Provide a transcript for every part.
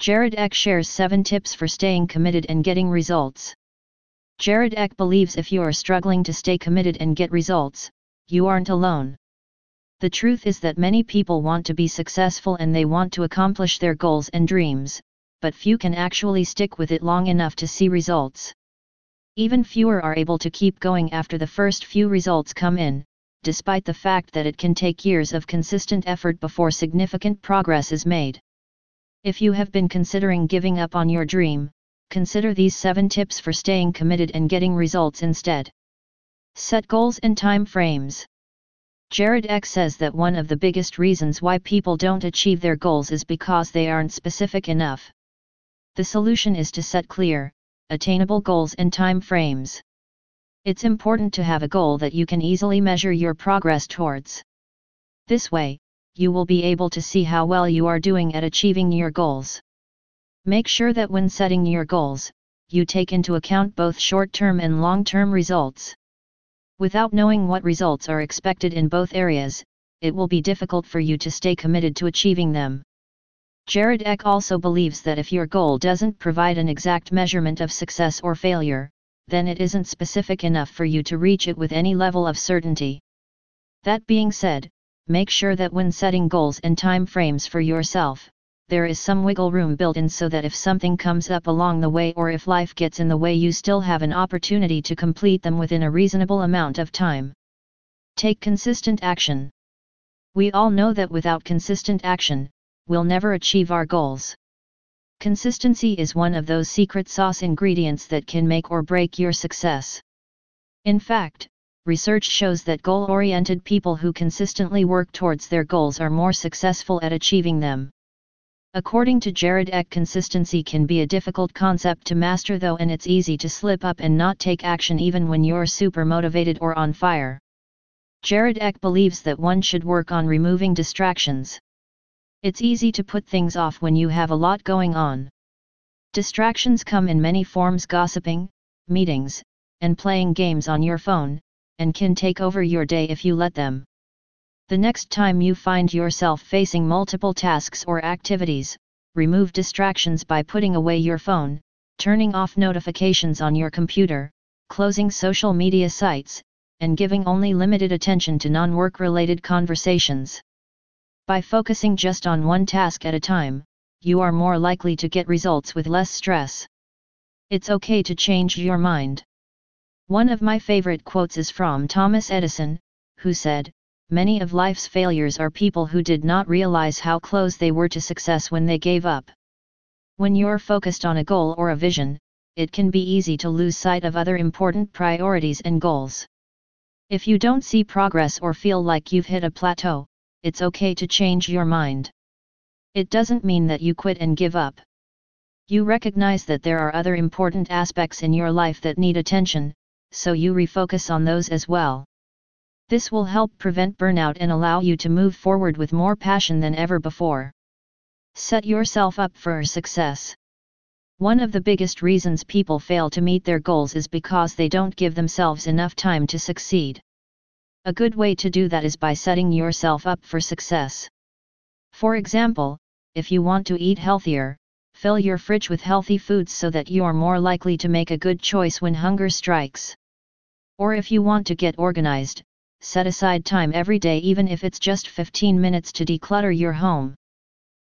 Jared Eck shares 7 tips for staying committed and getting results. Jared Eck believes if you are struggling to stay committed and get results, you aren't alone. The truth is that many people want to be successful and they want to accomplish their goals and dreams, but few can actually stick with it long enough to see results. Even fewer are able to keep going after the first few results come in, despite the fact that it can take years of consistent effort before significant progress is made. If you have been considering giving up on your dream, consider these 7 tips for staying committed and getting results instead. Set goals and time frames. Jared Eck says that one of the biggest reasons why people don't achieve their goals is because they aren't specific enough. The solution is to set clear, attainable goals and time frames. It's important to have a goal that you can easily measure your progress towards. This way, you will be able to see how well you are doing at achieving your goals. Make sure that when setting your goals, you take into account both short-term and long-term results. Without knowing what results are expected in both areas, it will be difficult for you to stay committed to achieving them. Jared Eck also believes that if your goal doesn't provide an exact measurement of success or failure, then it isn't specific enough for you to reach it with any level of certainty. That being said, make sure that when setting goals and time frames for yourself, there is some wiggle room built in so that if something comes up along the way or if life gets in the way you still have an opportunity to complete them within a reasonable amount of time. Take consistent action. We all know that without consistent action, we'll never achieve our goals. Consistency is one of those secret sauce ingredients that can make or break your success. In fact, research shows that goal-oriented people who consistently work towards their goals are more successful at achieving them. According to Jared Eck consistency can be a difficult concept to master though and it's easy to slip up and not take action even when you're super motivated or on fire. Jared Eck believes that one should work on removing distractions. It's easy to put things off when you have a lot going on. Distractions come in many forms gossiping, meetings, and playing games on your phone, and can take over your day if you let them. The next time you find yourself facing multiple tasks or activities, remove distractions by putting away your phone, turning off notifications on your computer, closing social media sites, and giving only limited attention to non-work related conversations. By focusing just on one task at a time, you are more likely to get results with less stress. It's okay to change your mind. One of my favorite quotes is from Thomas Edison, who said, Many of life's failures are people who did not realize how close they were to success when they gave up. When you're focused on a goal or a vision, it can be easy to lose sight of other important priorities and goals. If you don't see progress or feel like you've hit a plateau, it's okay to change your mind. It doesn't mean that you quit and give up. You recognize that there are other important aspects in your life that need attention, so you refocus on those as well. This will help prevent burnout and allow you to move forward with more passion than ever before. Set yourself up for success. One of the biggest reasons people fail to meet their goals is because they don't give themselves enough time to succeed. A good way to do that is by setting yourself up for success. For example, if you want to eat healthier, fill your fridge with healthy foods so that you're more likely to make a good choice when hunger strikes. Or if you want to get organized, set aside time every day even if it's just 15 minutes to declutter your home.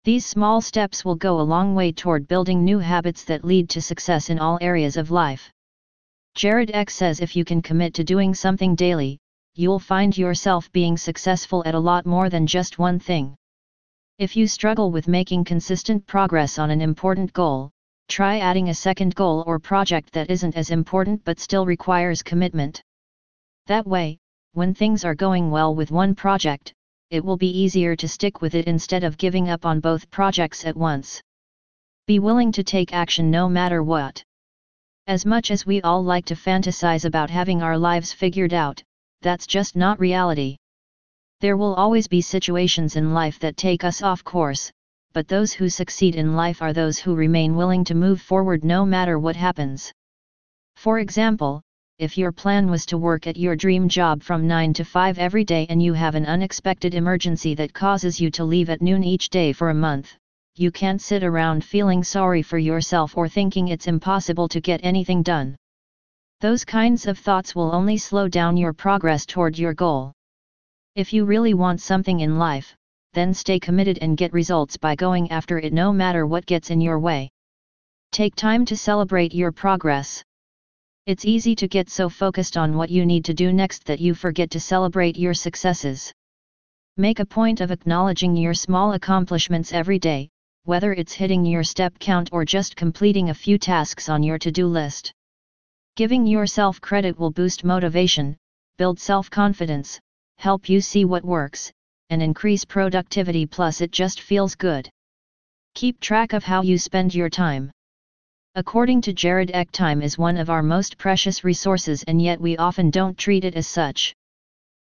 These small steps will go a long way toward building new habits that lead to success in all areas of life. Jared Eck says if you can commit to doing something daily, you'll find yourself being successful at a lot more than just one thing. If you struggle with making consistent progress on an important goal, try adding a second goal or project that isn't as important but still requires commitment. That way, when things are going well with one project, it will be easier to stick with it instead of giving up on both projects at once. Be willing to take action no matter what. As much as we all like to fantasize about having our lives figured out, that's just not reality. There will always be situations in life that take us off course, but those who succeed in life are those who remain willing to move forward no matter what happens. For example, if your plan was to work at your dream job from 9 to 5 every day and you have an unexpected emergency that causes you to leave at noon each day for a month, you can't sit around feeling sorry for yourself or thinking it's impossible to get anything done. Those kinds of thoughts will only slow down your progress toward your goal. If you really want something in life, then stay committed and get results by going after it no matter what gets in your way. Take time to celebrate your progress. It's easy to get so focused on what you need to do next that you forget to celebrate your successes. Make a point of acknowledging your small accomplishments every day, whether it's hitting your step count or just completing a few tasks on your to do list. Giving yourself credit will boost motivation, build self confidence, help you see what works, and increase productivity plus it just feels good. Keep track of how you spend your time. According to Jared Eck, time is one of our most precious resources and yet we often don't treat it as such.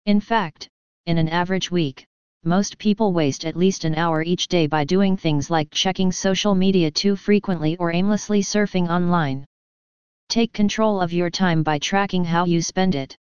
In fact, in an average week, most people waste at least an hour each day by doing things like checking social media too frequently or aimlessly surfing online. Take control of your time by tracking how you spend it.